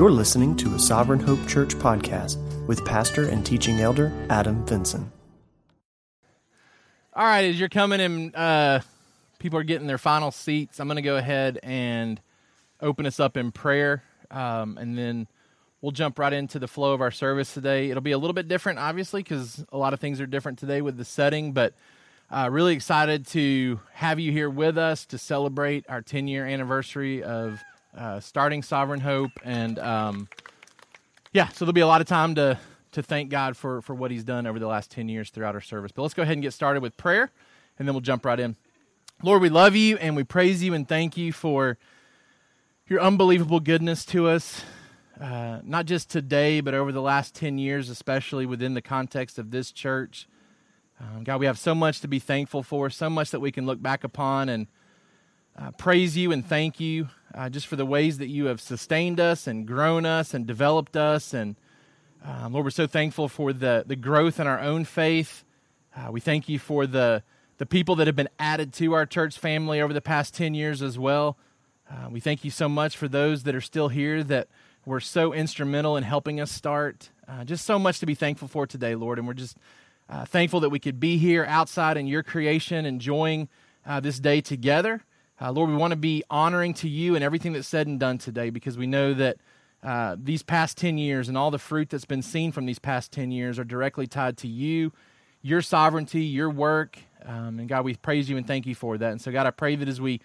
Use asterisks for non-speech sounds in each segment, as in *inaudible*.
You're listening to a Sovereign Hope Church podcast with pastor and teaching elder Adam Vinson. All right, as you're coming in, uh, people are getting their final seats, I'm going to go ahead and open us up in prayer, um, and then we'll jump right into the flow of our service today. It'll be a little bit different, obviously, because a lot of things are different today with the setting, but uh, really excited to have you here with us to celebrate our 10 year anniversary of uh, starting Sovereign Hope. And um, yeah, so there'll be a lot of time to, to thank God for, for what He's done over the last 10 years throughout our service. But let's go ahead and get started with prayer, and then we'll jump right in. Lord, we love you and we praise you and thank you for your unbelievable goodness to us. Uh, not just today, but over the last 10 years, especially within the context of this church. Um, God, we have so much to be thankful for, so much that we can look back upon and uh, praise you and thank you uh, just for the ways that you have sustained us and grown us and developed us. And um, Lord, we're so thankful for the, the growth in our own faith. Uh, we thank you for the, the people that have been added to our church family over the past 10 years as well. Uh, we thank you so much for those that are still here that were so instrumental in helping us start. Uh, just so much to be thankful for today, Lord. And we're just uh, thankful that we could be here outside in your creation, enjoying this day together. Uh, Lord, we want to be honoring to you and everything that's said and done today because we know that uh, these past 10 years and all the fruit that's been seen from these past 10 years are directly tied to you, your sovereignty, your work. Um, and God, we praise you and thank you for that. And so, God, I pray that as we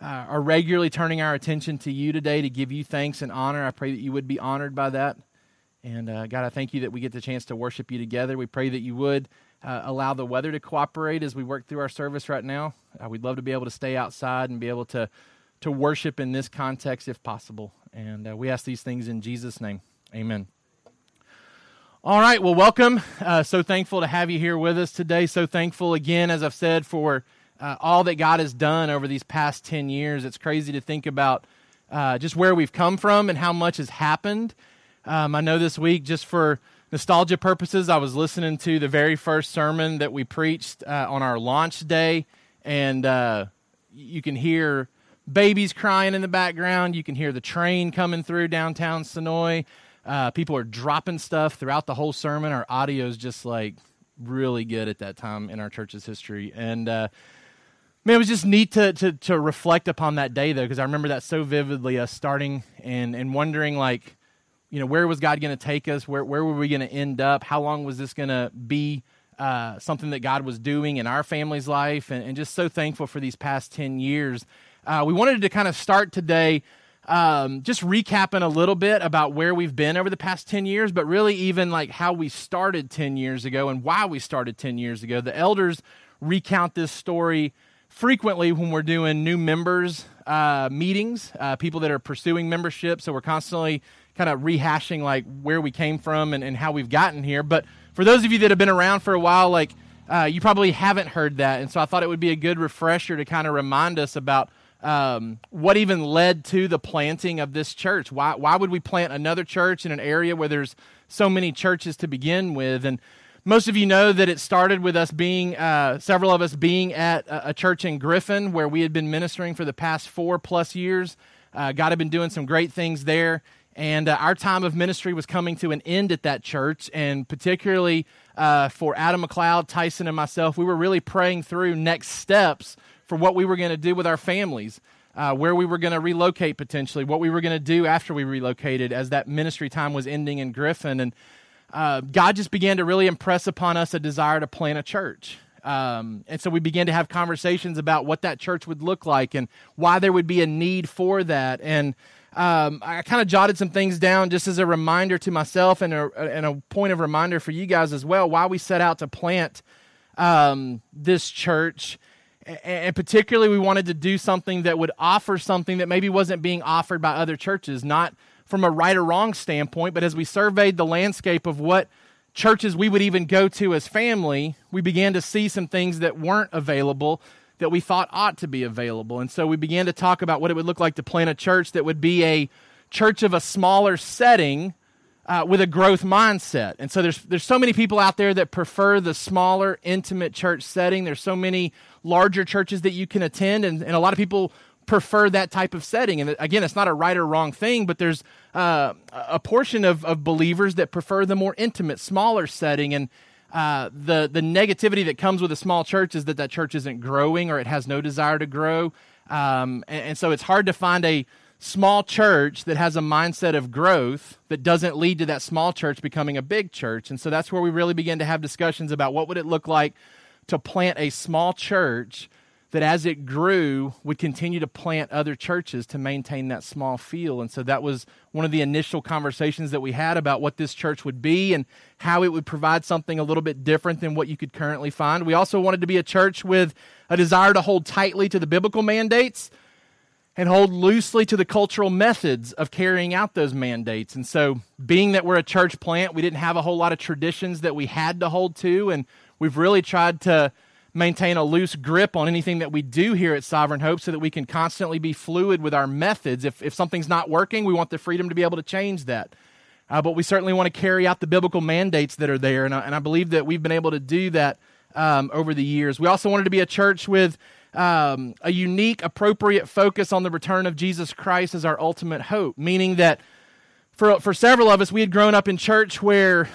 uh, are regularly turning our attention to you today to give you thanks and honor, I pray that you would be honored by that. And uh, God, I thank you that we get the chance to worship you together. We pray that you would uh, allow the weather to cooperate as we work through our service right now. Uh, we'd love to be able to stay outside and be able to to worship in this context if possible. And uh, we ask these things in Jesus' name. Amen. All right, well, welcome. Uh, so thankful to have you here with us today. So thankful again, as I've said, for uh, all that God has done over these past 10 years. It's crazy to think about uh, just where we've come from and how much has happened. Um, I know this week, just for nostalgia purposes, I was listening to the very first sermon that we preached uh, on our launch day, and uh, you can hear babies crying in the background. You can hear the train coming through downtown Senoia. Uh, people are dropping stuff throughout the whole sermon. Our audio is just like really good at that time in our church's history, and uh, man, it was just neat to to, to reflect upon that day though, because I remember that so vividly. Us starting and and wondering like you know, where was God going to take us? Where, where were we going to end up? How long was this going to be uh, something that God was doing in our family's life? And, and just so thankful for these past 10 years. Uh, we wanted to kind of start today um, just recapping a little bit about where we've been over the past 10 years, but really even like how we started 10 years ago and why we started 10 years ago. The elders recount this story frequently when we're doing new members uh, meetings, uh, people that are pursuing membership. So we're constantly kind of rehashing like where we came from and, and how we've gotten here. But for those of you that have been around for a while, like uh, you probably haven't heard that, and so I thought it would be a good refresher to kind of remind us about um, what even led to the planting of this church. Why why would we plant another church in an area where there's so many churches to begin with? And most of you know that it started with us being, uh, several of us being at a, a, church in Griffin where we had been ministering for the past four plus years. Uh, God had been doing some great things there. And uh, our time of ministry was coming to an end at that church. And particularly uh, for Adam McLeod, Tyson, and myself, we were really praying through next steps for what we were going to do with our families, uh, where we were going to relocate potentially, what we were going to do after we relocated as that ministry time was ending in Griffin. And uh, God just began to really impress upon us a desire to plant a church. Um, and so we began to have conversations about what that church would look like and why there would be a need for that. And um, I kind of jotted some things down just as a reminder to myself and a, and a point of reminder for you guys as well why we set out to plant um, this church. And particularly, we wanted to do something that would offer something that maybe wasn't being offered by other churches, not from a right or wrong standpoint, but as we surveyed the landscape of what churches we would even go to as family, we began to see some things that weren't available that we thought ought to be available. And so we began to talk about what it would look like to plant a church that would be a church of a smaller setting uh, with a growth mindset. And so there's there's so many people out there that prefer the smaller, intimate church setting. There's so many larger churches that you can attend, and, and a lot of people prefer that type of setting. And again, it's not a right or wrong thing, but there's uh, a portion of, of believers that prefer the more intimate, smaller setting. And uh, the the negativity that comes with a small church is that that church isn't growing or it has no desire to grow. Um, and, and so it's hard to find a small church that has a mindset of growth that doesn't lead to that small church becoming a big church. And so that's where we really begin to have discussions about what would it look like to plant a small church that as it grew would continue to plant other churches to maintain that small feel. And so that was one of the initial conversations that we had about what this church would be and how it would provide something a little bit different than what you could currently find. We also wanted to be a church with a desire to hold tightly to the biblical mandates and hold loosely to the cultural methods of carrying out those mandates. And so, being that we're a church plant, we didn't have a whole lot of traditions that we had to hold to, and we've really tried to maintain a loose grip on anything that we do here at Sovereign Hope so that we can constantly be fluid with our methods. If, if something's not working, we want the freedom to be able to change that. Uh, but we certainly want to carry out the biblical mandates that are there, and I, and I believe that we've been able to do that um, over the years. We also wanted to be a church with um, a unique, appropriate focus on the return of Jesus Christ as our ultimate hope, meaning that for, for several of us, we had grown up in church where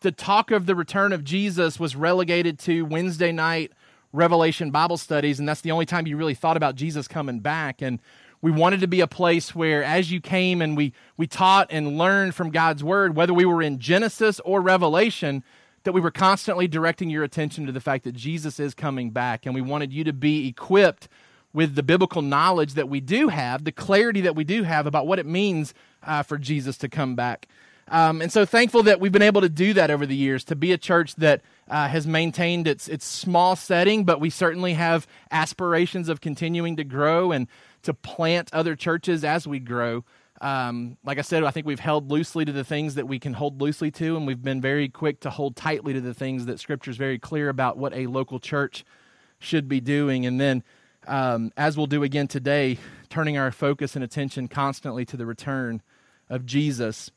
the talk of the return of Jesus was relegated to Wednesday night Revelation Bible studies, and that's the only time you really thought about Jesus coming back. And we wanted to be a place where, as you came and we, we taught and learned from God's Word, whether we were in Genesis or Revelation, that we were constantly directing your attention to the fact that Jesus is coming back, and we wanted you to be equipped with the biblical knowledge that we do have, the clarity that we do have about what it means uh, for Jesus to come back. Um, and so thankful that we've been able to do that over the years, to be a church that uh, has maintained its, its small setting, but we certainly have aspirations of continuing to grow and to plant other churches as we grow. Um, like I said, I think we've held loosely to the things that we can hold loosely to, and we've been very quick to hold tightly to the things that Scripture is very clear about what a local church should be doing. And then, um, as we'll do again today, turning our focus and attention constantly to the return of Jesus.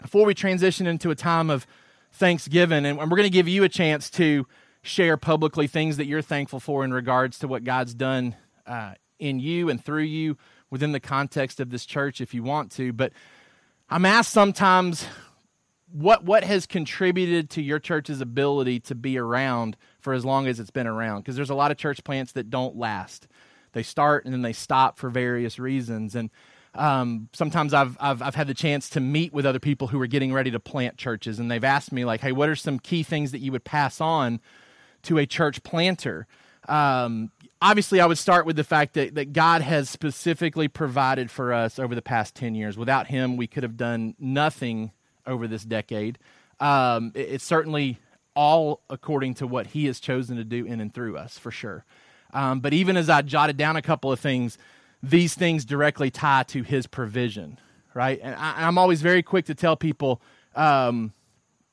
Before we transition into a time of Thanksgiving, and we're going to give you a chance to share publicly things that you're thankful for in regards to what God's done uh, in you and through you within the context of this church if you want to. But I'm asked sometimes what what has contributed to your church's ability to be around for as long as it's been around? Because there's a lot of church plants that don't last. They start and then they stop for various reasons. And um, sometimes I've, I've I've had the chance to meet with other people who are getting ready to plant churches and they've asked me like hey what are some key things that you would pass on to a church planter um, obviously, I would start with the fact that, that God has specifically provided for us over the past 10 years. Without Him, we could have done nothing over this decade. Um, it, it's certainly all according to what He has chosen to do in and through us, for sure. Um, but even as I jotted down a couple of things, these things directly tie to His provision, right? And I, am always very quick to tell people um,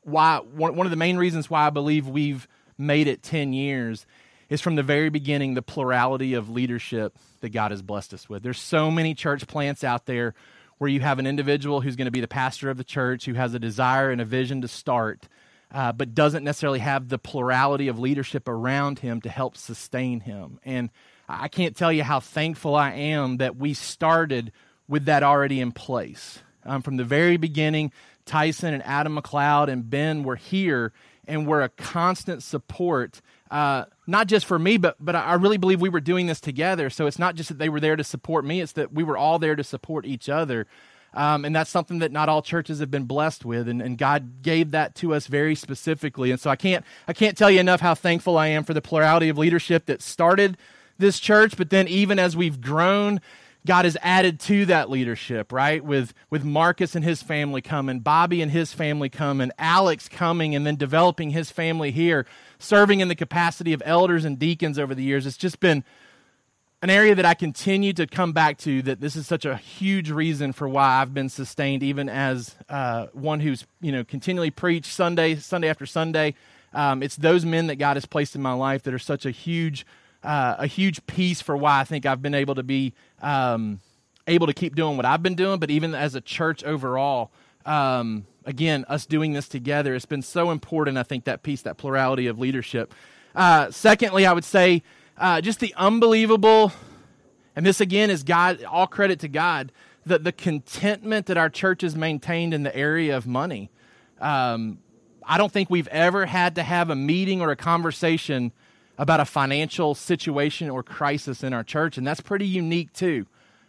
why one, one of the main reasons why I believe we've made it 10 years is from the very beginning the plurality of leadership that God has blessed us with. There's so many church plants out there where you have an individual who's going to be the pastor of the church who has a desire and a vision to start, uh, but doesn't necessarily have the plurality of leadership around him to help sustain him. And I can't tell you how thankful I am that we started with that already in place. Um, from the very beginning, Tyson and Adam McLeod and Ben were here and were a constant support uh, not just for me, but but I really believe we were doing this together. So it's not just that they were there to support me; it's that we were all there to support each other. Um, and that's something that not all churches have been blessed with, and, and God gave that to us very specifically. And so I can't I can't tell you enough how thankful I am for the plurality of leadership that started this church. But then even as we've grown God has added to that leadership, right? With with Marcus and his family coming, Bobby and his family coming, Alex coming, and then developing his family here, serving in the capacity of elders and deacons over the years. It's just been an area that I continue to come back to. That this is such a huge reason for why I've been sustained, even as uh, one who's you know continually preached Sunday, Sunday after Sunday. Um, it's those men that God has placed in my life that are such a huge uh, a huge piece for why I think I've been able to be um, able to keep doing what I've been doing, but even as a church overall, um, again, us doing this together, it's been so important. I think that piece, that plurality of leadership. Uh, secondly, I would say uh, just the unbelievable And this again is God, all credit to God, the, the contentment that our church has maintained in the area of money. Um, I don't think we've ever had to have a meeting or a conversation about a financial situation or crisis in our church, and that's pretty unique too.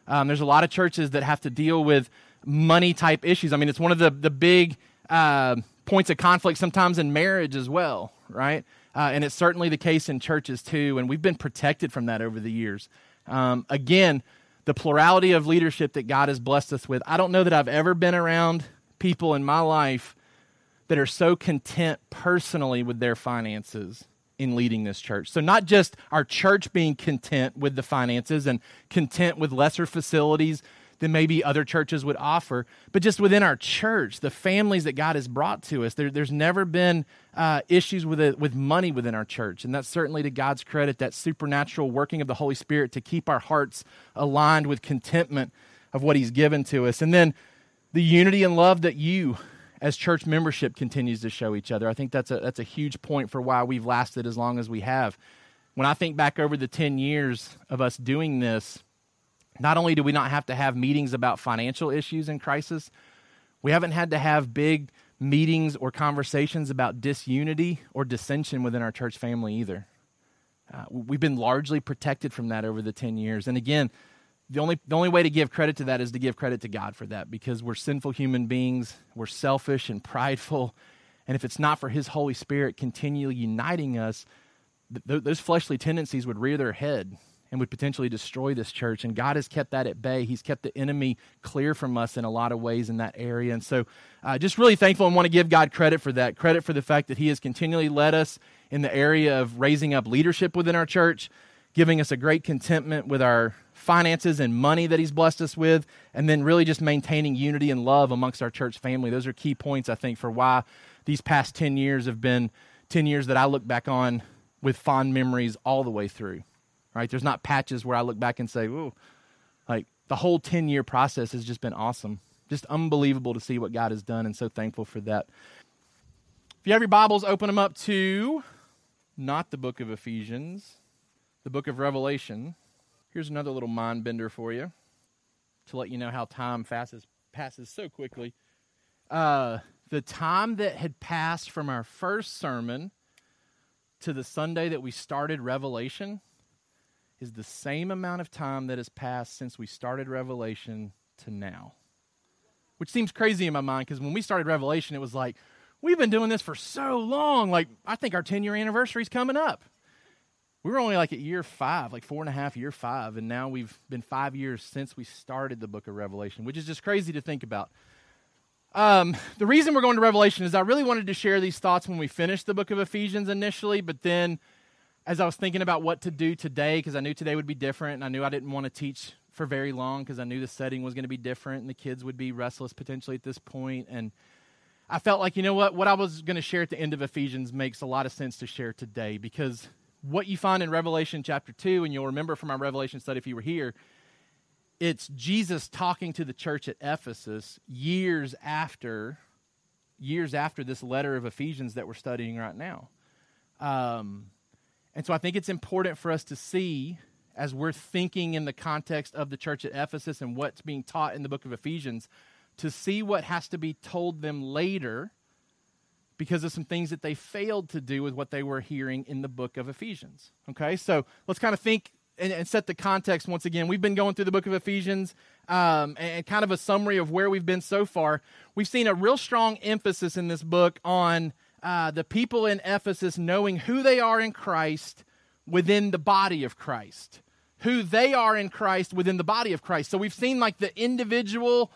Um, there's a lot of churches that have to deal with money type issues. I mean, it's one of the the big uh, points of conflict sometimes in marriage as well, right? Uh, and it's certainly the case in churches too. And we've been protected from that over the years. Um, again, the plurality of leadership that God has blessed us with. I don't know that I've ever been around people in my life that are so content personally with their finances in leading this church. So, not just our church being content with the finances and content with lesser facilities than maybe other churches would offer, but just within our church, the families that God has brought to us. There, there's never been uh, issues with it, with money within our church, and that's certainly to God's credit. That supernatural working of the Holy Spirit to keep our hearts aligned with contentment of what He's given to us, and then the unity and love that you as church membership continues to show each other. I think that's a that's a huge point for why we've lasted as long as we have. When I think back over the 10 years of us doing this, not only do we not have to have meetings about financial issues in crisis, we haven't had to have big meetings or conversations about disunity or dissension within our church family either. Uh, we've been largely protected from that over the 10 years. And again, the only, the only way to give credit to that is to give credit to God for that because we're sinful human beings, we're selfish and prideful. And if it's not for His Holy Spirit continually uniting us, th- those fleshly tendencies would rear their head and would potentially destroy this church. And God has kept that at bay. He's kept the enemy clear from us in a lot of ways in that area. And so, uh, just really thankful and want to give God credit for that. Credit for the fact that He has continually led us in the area of raising up leadership within our church, giving us a great contentment with our finances and money that He's blessed us with, and then really just maintaining unity and love amongst our church family. Those are key points, I think, for why these past 10 years have been 10 years that I look back on with fond memories all the way through right? There's not patches where I look back and say, "Ooh," like the whole 10 year process has just been awesome. Just unbelievable to see what God has done, and so thankful for that. If you have your Bibles, open them up to not the book of Ephesians, the book of Revelation. Here's another little mind bender for you to let you know how time passes, passes so quickly. Uh, the time that had passed from our first sermon to the Sunday that we started Revelation is the same amount of time that has passed since we started Revelation to now. Which seems crazy in my mind because when we started Revelation, it was like, we've been doing this for so long. Like, I think our 10 year anniversary is coming up. We were only like at year five, like four and a half, year five, and now we've been five years since we started the book of Revelation, which is just crazy to think about. Um, the reason we're going to Revelation is I really wanted to share these thoughts when we finished the book of Ephesians initially, but then as I was thinking about what to do today, because I knew today would be different, and I knew I didn't want to teach for very long because I knew the setting was going to be different and the kids would be restless potentially at this point. And I felt like, you know what, what I was going to share at the end of Ephesians makes a lot of sense to share today because what you find in Revelation chapter 2, and you'll remember from our Revelation study if you were here, it's Jesus talking to the church at Ephesus years after years after this letter of Ephesians that we're studying right now. Um, and so I think it's important for us to see as we're thinking in the context of the church at Ephesus and what's being taught in the book of Ephesians to see what has to be told them later because of some things that they failed to do with what they were hearing in the book of Ephesians. Okay, so let's kind of think and, and set the context once again. We've been going through the book of Ephesians um, and kind of a summary of where we've been so far. We've seen a real strong emphasis in this book on uh, the people in Ephesus knowing who they are in Christ within the body of Christ, who they are in Christ within the body of Christ. So we've seen like the individual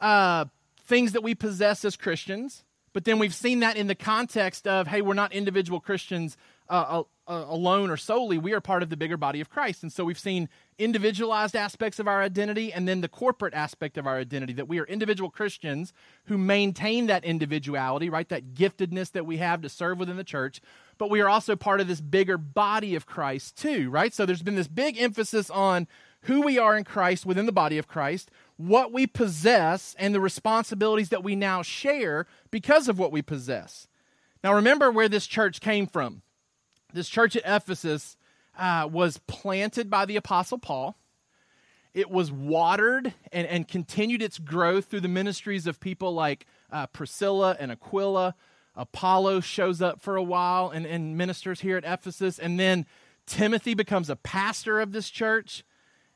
uh, things that we possess as Christians, but then we've seen that in the context of, hey, we're not individual Christians uh, uh, alone or solely. We are part of the bigger body of Christ. And so we've seen individualized aspects of our identity and then the corporate aspect of our identity that we are individual Christians who maintain that individuality, right? That giftedness that we have to serve within the church. But we are also part of this bigger body of Christ too, right? So there's been this big emphasis on who we are in Christ within the body of Christ, what we possess, and the responsibilities that we now share because of what we possess. Now, remember where this church came from this church at Ephesus uh, was planted by the Apostle Paul. it was watered and, and continued its growth through the ministries of people like uh, Priscilla and Aquila. Apollos shows up for a while and, and ministers here at Ephesus. And then Timothy becomes a pastor of this church.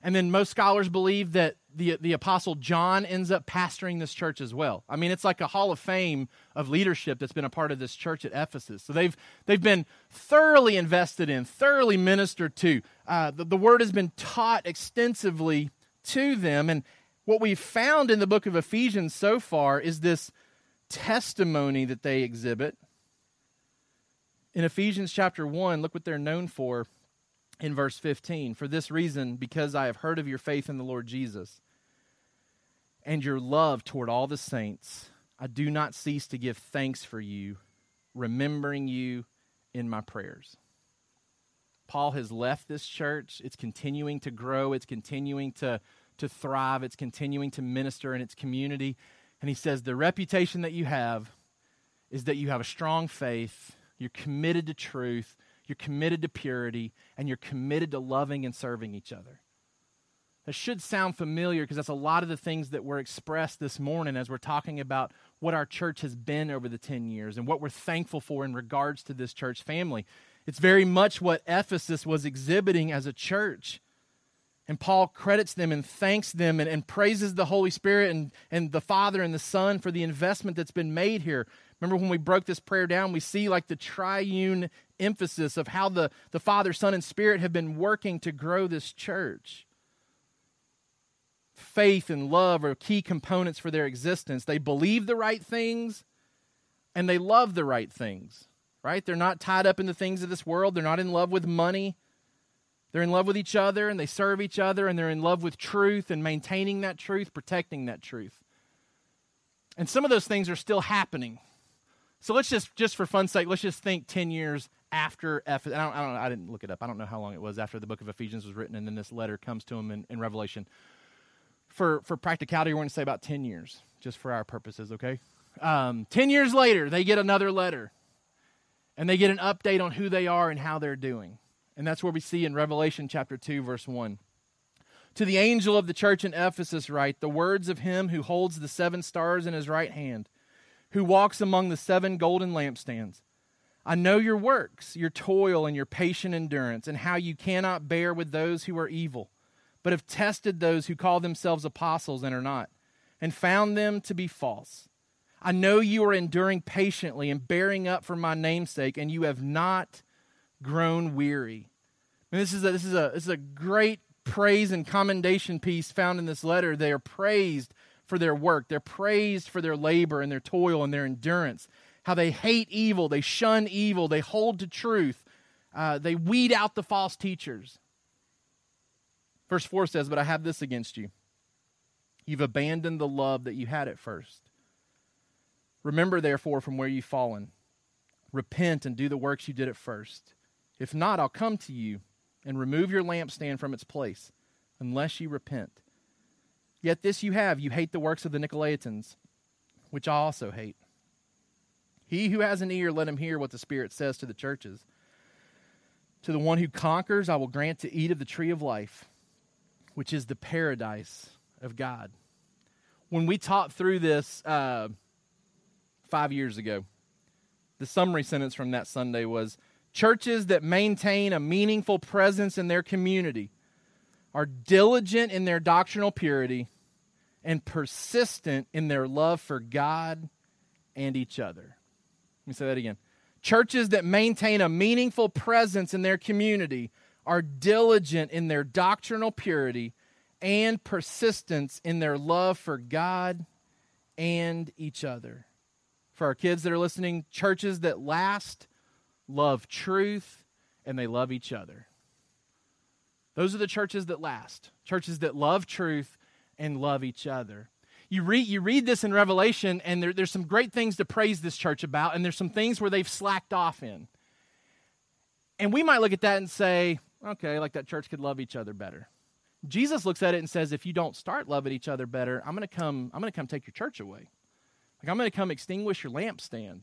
And then most scholars believe that the, the apostle John ends up pastoring this church as well. I mean, it's like a hall of fame of leadership that's been a part of this church at Ephesus. So they've, they've been thoroughly invested in, thoroughly ministered to. Uh, the, the word has been taught extensively to them. And what we've found in the book of Ephesians so far is this testimony that they exhibit. In Ephesians chapter 1, look what they're known for in verse 15 For this reason, because I have heard of your faith in the Lord Jesus and your love toward all the saints, I do not cease to give thanks for you, remembering you in my prayers. Paul has left this church. It's continuing to grow, it's continuing to, to thrive, it's continuing to minister in its community. And he says, The reputation that you have is that you have a strong faith, you're committed to truth, you're committed to purity, and you're committed to loving and serving each other. That should sound familiar because that's a lot of the things that were expressed this morning as we're talking about what our church has been over the 10 years and what we're thankful for in regards to this church family. It's very much what Ephesus was exhibiting as a church. And Paul credits them and thanks them and, and praises the Holy Spirit and, and the Father and the Son for the investment that's been made here. Remember when we broke this prayer down, we see like the triune emphasis of how the, the Father, Son, and Spirit have been working to grow this church. Faith and love are key components for their existence. They believe the right things and they love the right things, right? They're not tied up in the things of this world, they're not in love with money. They're in love with each other and they serve each other and they're in love with truth and maintaining that truth, protecting that truth. And some of those things are still happening. So let's just, just for fun's sake, let's just think 10 years after Ephesus. I don't, I don't I didn't look it up. I don't know how long it was after the book of Ephesians was written and then this letter comes to him in, in Revelation. For, for practicality, we're going to say about 10 years, just for our purposes, okay? Um, 10 years later, they get another letter and they get an update on who they are and how they're doing. And that's where we see in Revelation chapter 2, verse 1. To the angel of the church in Ephesus, write the words of him who holds the seven stars in his right hand who walks among the seven golden lampstands. I know your works, your toil, and your patient endurance, and how you cannot bear with those who are evil, but have tested those who call themselves apostles and are not, and found them to be false. I know you are enduring patiently and bearing up for my namesake, and you have not grown weary. And this is a, this is a, this is a great praise and commendation piece found in this letter. They are praised for their work. They're praised for their labor and their toil and their endurance. How they hate evil, they shun evil, they hold to truth, uh, they weed out the false teachers. Verse 4 says, But I have this against you. You've abandoned the love that you had at first. Remember, therefore, from where you've fallen. Repent and do the works you did at first. If not, I'll come to you and remove your lampstand from its place, unless you repent. Yet this you have you hate the works of the Nicolaitans, which I also hate. He who has an ear, let him hear what the Spirit says to the churches. To the one who conquers, I will grant to eat of the tree of life, which is the paradise of God. When we taught through this uh, five years ago, the summary sentence from that Sunday was Churches that maintain a meaningful presence in their community are diligent in their doctrinal purity and persistent in their love for God and each other. Let me say that again. Churches that maintain a meaningful presence in their community are diligent in their doctrinal purity and persistence in their love for God and each other. For our kids that are listening, churches that last love truth and they love each other. Those are the churches that last, churches that love truth and love each other. You read, you read this in Revelation, and there, there's some great things to praise this church about, and there's some things where they've slacked off in. And we might look at that and say, okay, like that church could love each other better. Jesus looks at it and says, if you don't start loving each other better, I'm to come, I'm to come take your church away. Like I'm to come extinguish your lampstand.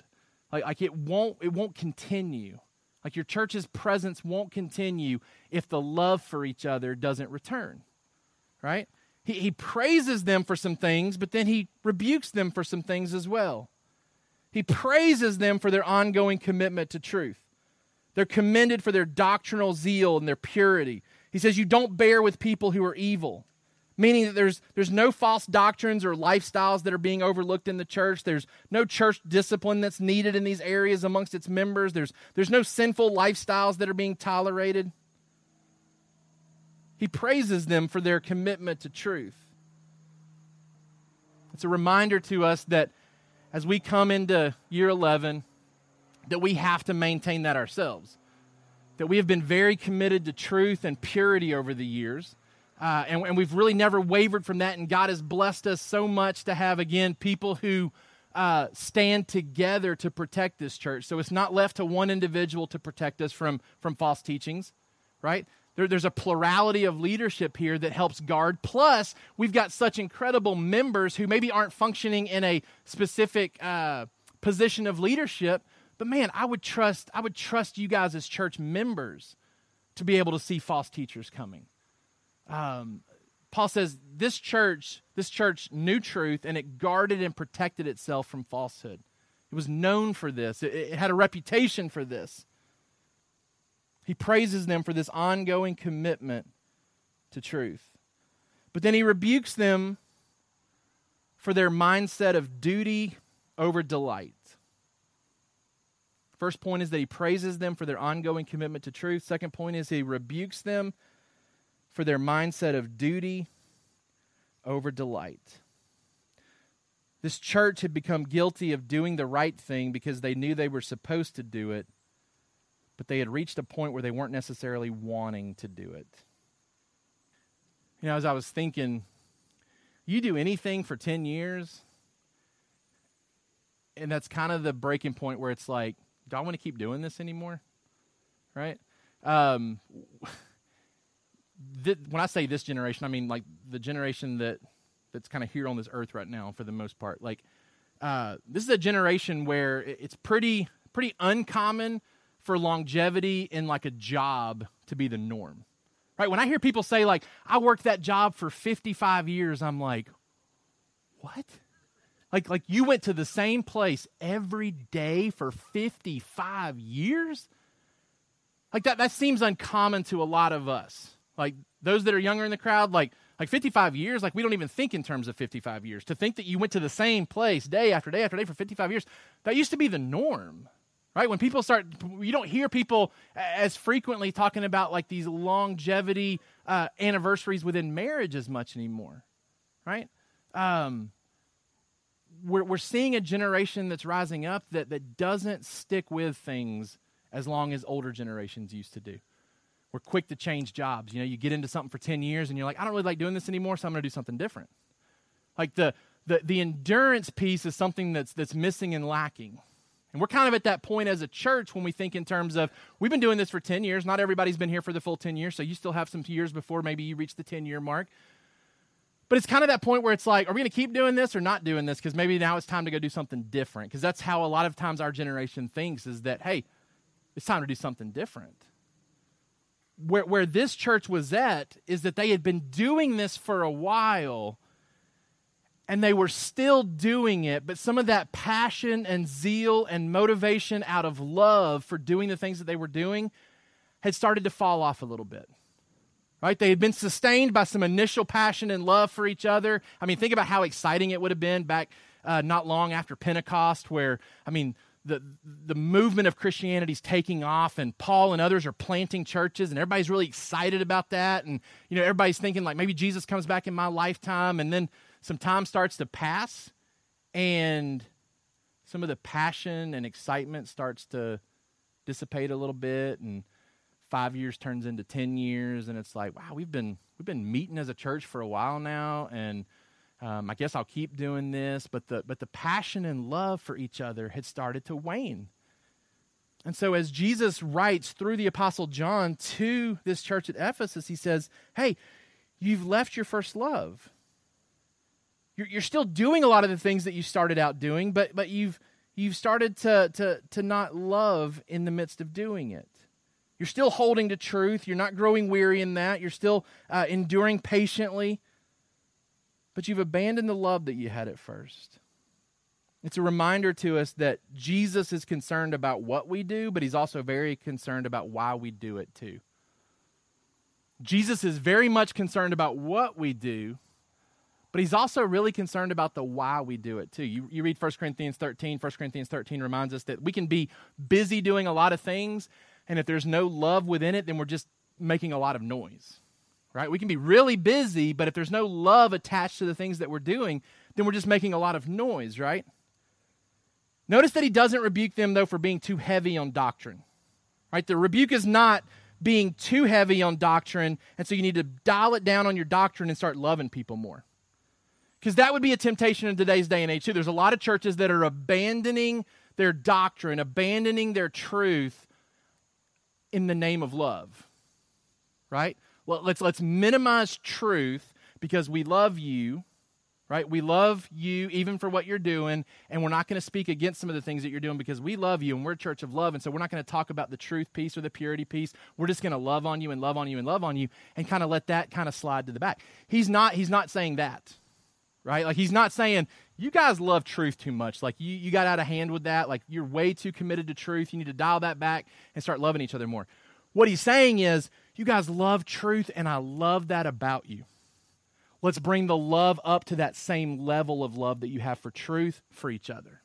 Like, like it won't, it won't continue. Like your church's presence won't continue if the love for each other doesn't return. right? He, he praises them for some things, but then he rebukes them for some things as well. He praises them for their ongoing commitment to truth. They're commended for their doctrinal zeal and their purity. He says, You don't bear with people who are evil, meaning that there's, there's no false doctrines or lifestyles that are being overlooked in the church. There's no church discipline that's needed in these areas amongst its members. There's, there's no sinful lifestyles that are being tolerated. He praises them for their commitment to truth. It's a reminder to us that as we come into year 11, that we have to maintain that ourselves. That we have been very committed to truth and purity over the years. Uh, and, and, we've really never wavered from that. And God has blessed us so much to have, again, people who uh, stand together to protect this church. So it's not left to one individual to protect us from, from false teachings, right? There, there's a plurality of leadership here that helps guard. Plus, we've got such incredible members who maybe aren't functioning in a specific uh, position of leadership. But man, I would trust I would trust you guys as church members to be able to see false teachers coming. Um, Paul says this church, this church knew truth and it guarded and protected itself from falsehood. It was known for this. It, it had a reputation for this. He praises them for this ongoing commitment to truth. But then he rebukes them for their mindset of duty over delight. First point is that he praises them for their ongoing commitment to truth. Second point is he rebukes them for their mindset of duty over delight. This church had become guilty of doing the right thing because they knew they were supposed to do it but they had reached a point where they weren't necessarily wanting to do it. You know, as I was thinking, you do anything for 10 years, and that's kind of the breaking point where it's like, do I want to keep doing this anymore? Right? Um, *laughs* th- when I say this generation, I mean like the generation that that's kind of here on this earth right now for the most part. Like, uh, this is a generation where it's pretty pretty uncommon for longevity in like a job to be the norm. Right? When I hear people say like I worked that job for 55 years, I'm like, "What?" Like like you went to the same place every day for 55 years? Like that that seems uncommon to a lot of us. Like those that are younger in the crowd like like 55 years like we don't even think in terms of 55 years to think that you went to the same place day after day after day for 55 years that used to be the norm right? When people start, you don't hear people as frequently talking about like these longevity uh, anniversaries within marriage as much anymore, right? Um, we're, we're seeing a generation that's rising up that, that doesn't stick with things as long as older generations used to do. We're quick to change jobs. You know, you get into something for 10 years and you're like, I don't really like doing this anymore, so I'm going to do something different. Like the, the, the endurance piece is something that's, that's missing and lacking and we're kind of at that point as a church when we think in terms of we've been doing this for 10 years. Not everybody's been here for the full 10 years, so you still have some years before maybe you reach the 10 year mark. But it's kind of that point where it's like, are we going to keep doing this or not doing this? Because maybe now it's time to go do something different. Because that's how a lot of times our generation thinks is that, hey, it's time to do something different. Where, where this church was at is that they had been doing this for a while and they were still doing it, but some of that passion and zeal and motivation out of love for doing the things that they were doing had started to fall off a little bit. Right? They had been sustained by some initial passion and love for each other. I mean, think about how exciting it would have been back uh, not long after Pentecost, where, I mean, the, the movement of Christianity is taking off, and Paul and others are planting churches, and everybody's really excited about that. And, you know, everybody's thinking, like, maybe Jesus comes back in my lifetime. And then some time starts to pass and some of the passion and excitement starts to dissipate a little bit and five years turns into 10 years and it's like wow we've been we've been meeting as a church for a while now and um, i guess i'll keep doing this but the but the passion and love for each other had started to wane. And so as jesus writes through the apostle john to this church at ephesus he says hey you've left your first love you're, you're still doing a lot of the things that you started out doing, but, but you've, you've started to, to, to not love in the midst of doing it. You're still holding to truth. You're not growing weary in that. You're still uh, enduring patiently but you've abandoned the love that you had at first. It's a reminder to us that Jesus is concerned about what we do, but he's also very concerned about why we do it too. Jesus is very much concerned about what we do, but he's also really concerned about the why we do it too. You, you read 1 Corinthians 13. 1 Corinthians 13 reminds us that we can be busy doing a lot of things, and if there's no love within it, then we're just making a lot of noise. Right? We can be really busy, but if there's no love attached to the things that we're doing, then we're just making a lot of noise, right? Notice that he doesn't rebuke them, though, for being too heavy on doctrine. Right? The rebuke is not being too heavy on doctrine, and so you need to dial it down on your doctrine and start loving people more. Because that would be a temptation in today's day and age, too. There's a lot of churches that are abandoning their doctrine, abandoning their truth in the name of love. Right? Well, let's, let's minimize truth because we love you right? We love you even for what you're doing, and we're not going to speak against some of the things that you're doing because we love you and we're a church of love. And so we're not going to talk about the truth piece or the purity piece. We're just going to love on you and love on you and love on you and kind of let that kind of slide to the back. He's not, he's not saying that, right? Like he's not saying, you guys love truth too much. Like you, you got out of hand with that. Like you're way too committed to truth. You need to dial that back and start loving each other more. What he's saying is, you guys love truth, and I love that about you. Let's bring the love up to that same level of love that you have for truth for each other.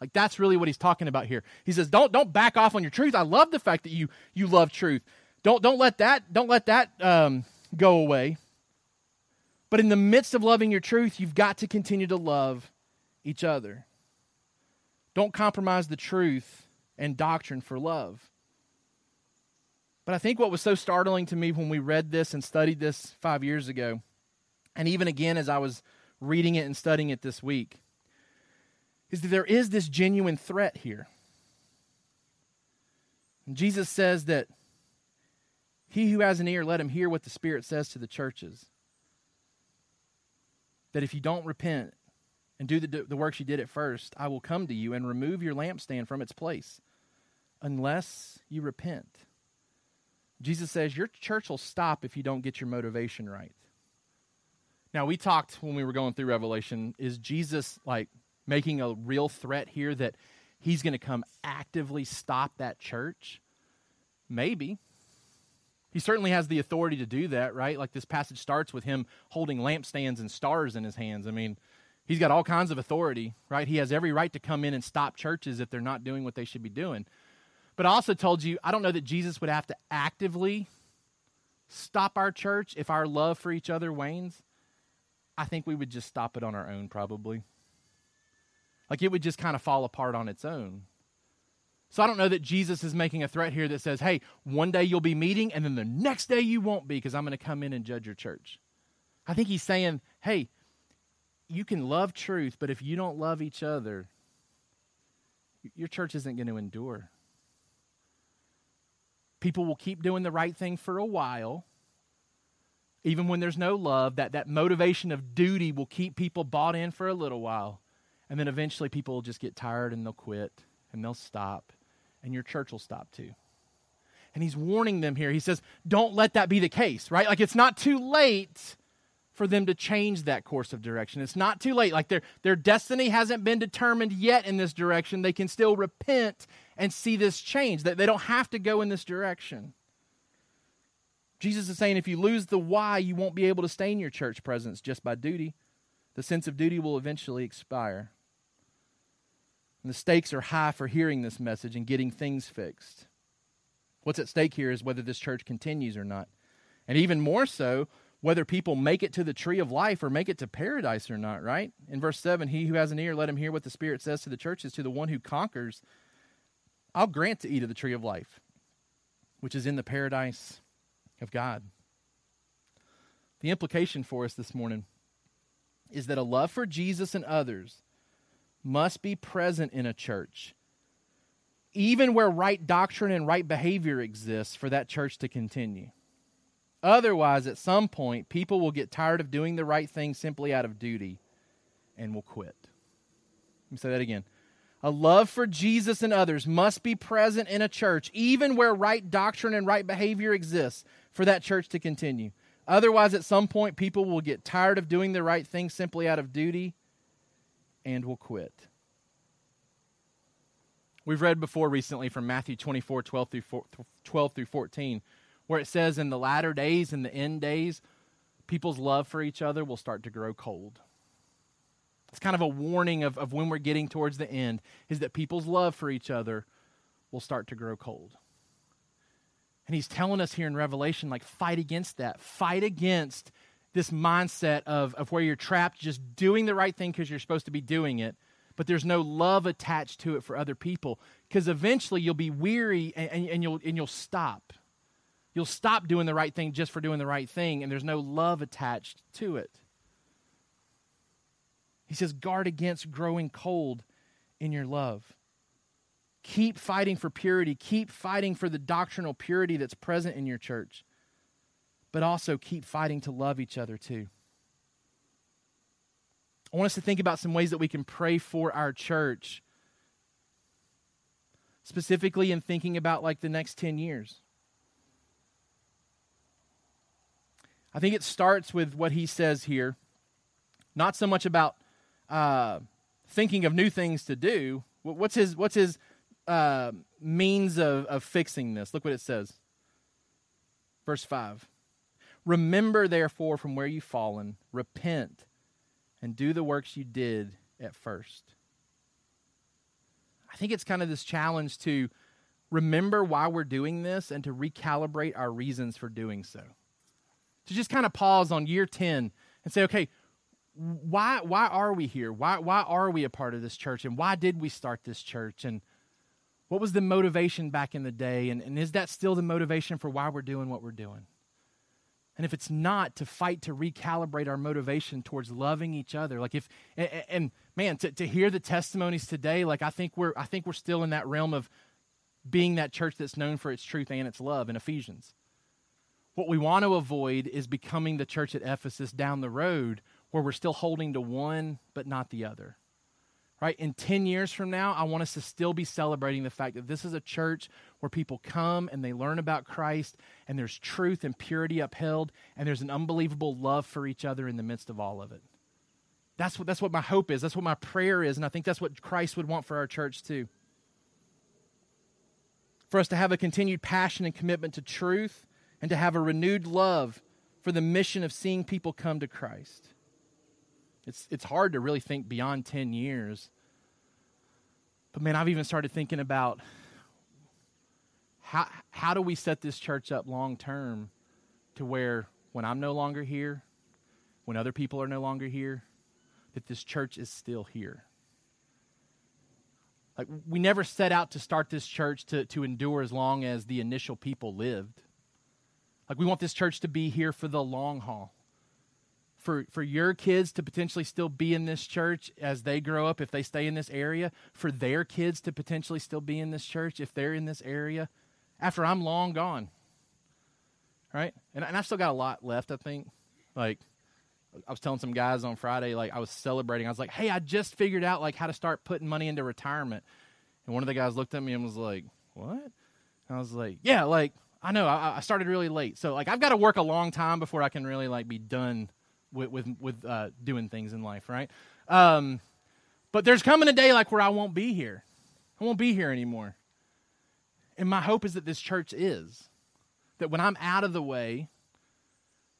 Like that's really what he's talking about here. He says, "Don't don't back off on your truth. I love the fact that you you love truth. Don't don't let that don't let that um, go away. But in the midst of loving your truth, you've got to continue to love each other. Don't compromise the truth and doctrine for love. But I think what was so startling to me when we read this and studied this five years ago and even again as I was reading it and studying it this week, is that there is this genuine threat here. And Jesus says that he who has an ear, let him hear what the Spirit says to the churches. That if you don't repent and do the, the works you did at first, I will come to you and remove your lampstand from its place unless you repent. Jesus says your church will stop if you don't get your motivation right. Now, we talked when we were going through Revelation is Jesus like making a real threat here that he's going to come actively stop that church? Maybe. He certainly has the authority to do that, right? Like this passage starts with him holding lampstands and stars in his hands. I mean, he's got all kinds of authority, right? He has every right to come in and stop churches if they're not doing what they should be doing. But I also told you, I don't know that Jesus would have to actively stop our church if our love for each other wanes. I think we would just stop it on our own, probably. Like it would just kind of fall apart on its own. So I don't know that Jesus is making a threat here that says, hey, one day you'll be meeting and then the next day you won't be because I'm going to come in and judge your church. I think he's saying, hey, you can love truth, but if you don't love each other, your church isn't going to endure. People will keep doing the right thing for a while even when there's no love, that, that motivation of duty will keep people bought in for a little while. And then eventually people will just get tired and they'll quit and they'll stop. And your church will stop too. And he's warning them here. He says, don't let that be the case, right? Like it's not too late for them to change that course of direction. It's not too late. Like their, their destiny hasn't been determined yet in this direction. They can still repent and see this change. That they don't have to go in this direction. Jesus is saying if you lose the why, you won't be able to stay in your church presence just by duty. The sense of duty will eventually expire. And the stakes are high for hearing this message and getting things fixed. What's at stake here is whether this church continues or not. And even more so, whether people make it to the tree of life or make it to paradise or not, right? In verse 7, he who has an ear, let him hear what the Spirit says to the churches. To the one who conquers, I'll grant to eat of the tree of life, which is in the paradise of God. The implication for us this morning is that a love for Jesus and others must be present in a church, even where right doctrine and right behavior exists for that church to continue. Otherwise, at some point, people will get tired of doing the right thing simply out of duty and will quit. Let me say that again. A love for Jesus and others must be present in a church, even where right doctrine and right behavior exists, for that church to continue. Otherwise, at some point, people will get tired of doing the right thing simply out of duty and will quit. We've read before recently from Matthew 24, 12 through, 12 through 14, where it says, In the latter days, in the end days, people's love for each other will start to grow cold. It's kind of a warning of, of when we're getting towards the end, is that people's love for each other will start to grow cold. And he's telling us here in Revelation, like, fight against that. Fight against this mindset of, of where you're trapped just doing the right thing because you're supposed to be doing it, but there's no love attached to it for other people. Because eventually you'll be weary and, and, and, you'll, and you'll stop. You'll stop doing the right thing just for doing the right thing, and there's no love attached to it. He says, guard against growing cold in your love. Keep fighting for purity. Keep fighting for the doctrinal purity that's present in your church. But also keep fighting to love each other too. I want us to think about some ways that we can pray for our church, specifically in thinking about like the next 10 years. I think it starts with what he says here, not so much about uh, thinking of new things to do. What's his, what's his uh, means of, of fixing this. Look what it says. Verse 5 Remember, therefore, from where you've fallen, repent, and do the works you did at first. I think it's kind of this challenge to remember why we're doing this and to recalibrate our reasons for doing so. To just kind of pause on year 10 and say, okay, why, why are we here? Why, why are we a part of this church? And why did we start this church? And what was the motivation back in the day? And, and is that still the motivation for why we're doing what we're doing? And if it's not, to fight to recalibrate our motivation towards loving each other. Like if and, and man, to, to hear the testimonies today, like I think we're I think we're still in that realm of being that church that's known for its truth and its love in Ephesians. What we want to avoid is becoming the church at Ephesus down the road where we're still holding to one but not the other right? In 10 years from now, I want us to still be celebrating the fact that this is a church where people come and they learn about Christ and there's truth and purity upheld and there's an unbelievable love for each other in the midst of all of it. That's what, that's what my hope is. That's what my prayer is. And I think that's what Christ would want for our church too. For us to have a continued passion and commitment to truth and to have a renewed love for the mission of seeing people come to Christ. It's, it's hard to really think beyond 10 years. But man, I've even started thinking about how, how do we set this church up long term to where when I'm no longer here, when other people are no longer here, that this church is still here. Like we never set out to start this church to, to endure as long as the initial people lived. Like we want this church to be here for the long haul for, for your kids to potentially still be in this church as they grow up, if they stay in this area, for their kids to potentially still be in this church if they're in this area after I'm long gone. Right? And, and I've still got a lot left, I think. Like, I was telling some guys on Friday, like, I was celebrating. I was like, hey, I just figured out, like, how to start putting money into retirement. And one of the guys looked at me and was like, what? And I was like, yeah, like, I know, I, I started really late. So, like, I've got to work a long time before I can really, like, be done with with, with uh, doing things in life, right? Um, but there's coming a day like where I won't be here. I won't be here anymore. And my hope is that this church is that when I'm out of the way,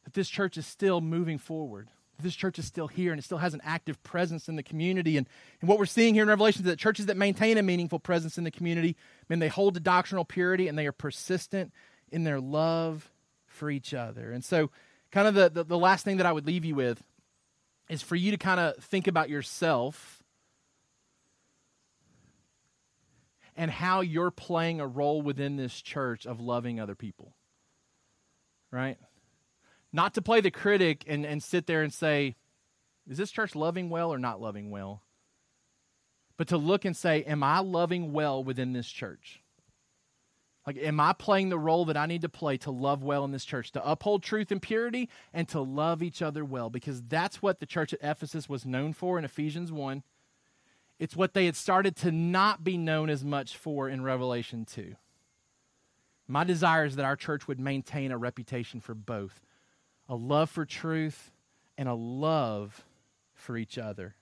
that this church is still moving forward. This church is still here and it still has an active presence in the community. And, and what we're seeing here in Revelation is that churches that maintain a meaningful presence in the community, I mean, they hold to doctrinal purity and they are persistent in their love for each other. And so kind of the, the, the last thing that I would leave you with is for you to kind of think about yourself and how you're playing a role within this church of loving other people. Right? Not to play the critic and, and sit there and say, is this church loving well or not loving well? But to look and say, am I loving well within this church? Like, am I playing the role that I need to play to love well in this church, to uphold truth and purity, and to love each other well? Because that's what the church at Ephesus was known for in Ephesians 1. It's what they had started to not be known as much for in Revelation 2. My desire is that our church would maintain a reputation for both a love for truth, and a love for each other.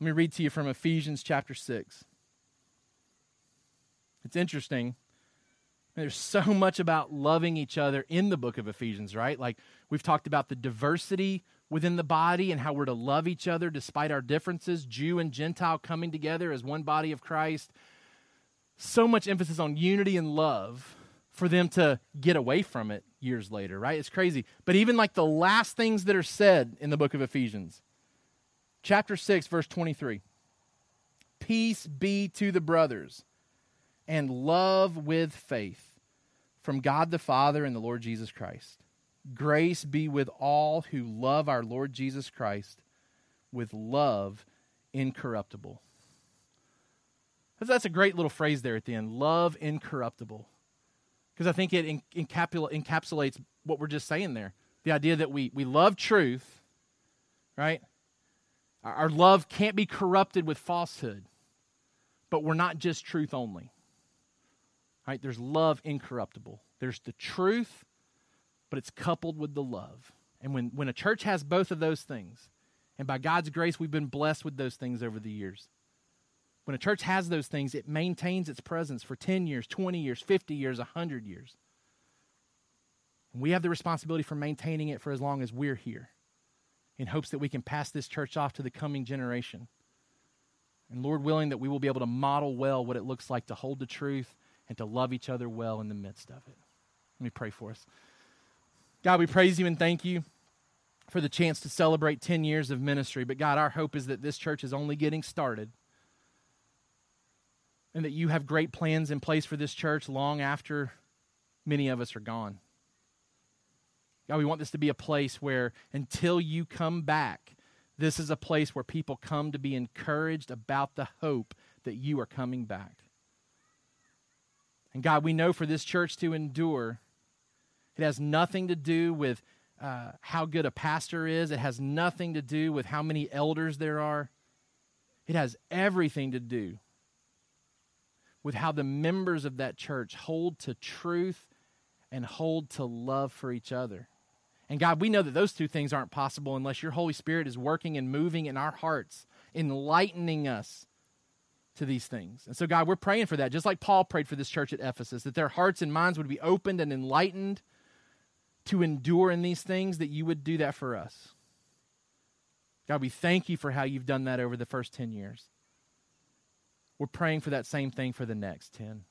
Let me read to you from Ephesians chapter 6. It's interesting. There's so *laughs* much about loving each other in the book of Ephesians, right? Like we've talked about the diversity within the body and how we're to love each other despite our differences, Jew and Gentile coming together as one body of Christ. So much emphasis on unity and love for them to get away from it years later, right? It's crazy. But even like the last things that are said in the book of Ephesians, chapter 6, verse 23 Peace be to the brothers and love with faith from God the Father and the Lord Jesus Christ. Grace be with all who love our Lord Jesus Christ with love incorruptible. That's a great little phrase there at the end love incorruptible because I think it encapsulates what we're just saying there. The idea that we, we love truth, right? Our, our love can't be corrupted with falsehood, but we're not just truth only. Right? There's love incorruptible. There's the truth, but it's coupled with the love. And when, when a church has both of those things, and by God's grace, we've been blessed with those things over the years when a church has those things, it maintains its presence for 10 years, 20 years, 50 years, 100 years. And we have the responsibility for maintaining it for as long as we're here in hopes that we can pass this church off to the coming generation. And Lord willing, that we will be able to model well what it looks like to hold the truth and to love each other well in the midst of it. Let me pray for us. God, we praise you and thank you for the chance to celebrate 10 years of ministry. But God, our hope is that this church is only getting started and that you have great plans in place for this church long after many of us are gone. God, we want this to be a place where until you come back, this is a place where people come to be encouraged about the hope that you are coming back. And God, we know for this church to endure, it has nothing to do with uh, how good a pastor is, it has nothing to do with how many elders there are. It has everything to do with how the members of that church hold to truth and hold to love for each other. And God, we know that those two things aren't possible unless your Holy Spirit is working and moving in our hearts, enlightening us to these things. And so, God, we're praying for that, just like Paul prayed for this church at Ephesus, that their hearts and minds would be opened and enlightened to endure in these things, that you would do that for us. God, we thank you for how you've done that over the first 10 years. We're praying for that same thing for the next 10.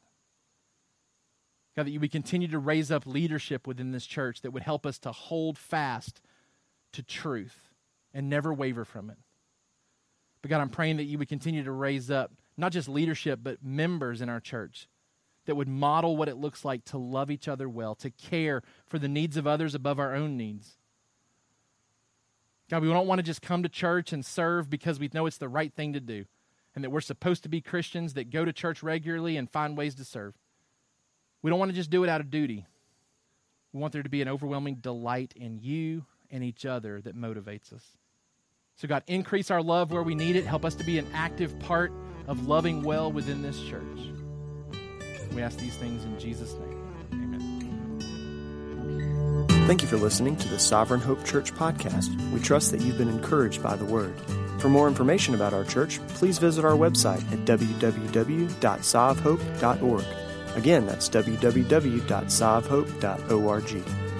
God, that you would continue to raise up leadership within this church that would help us to hold fast to truth and never waver from it. But God, I'm praying that you would continue to raise up not just leadership, but members in our church that would model what it looks like to love each other well, to care for the needs of others above our own needs. God, we don't want to just come to church and serve because we know it's the right thing to do and that we're supposed to be Christians that go to church regularly and find ways to serve. We don't want to just do it out of duty. We want there to be an overwhelming delight in you and each other that motivates us. So, God, increase our love where we need it. Help us to be an active part of loving well within this church. We ask these things in Jesus' name. Amen. Thank you for listening to the Sovereign Hope Church podcast. We trust that you've been encouraged by the word. For more information about our church, please visit our website at www.sovhope.org. Again, that's www.sovhope.org.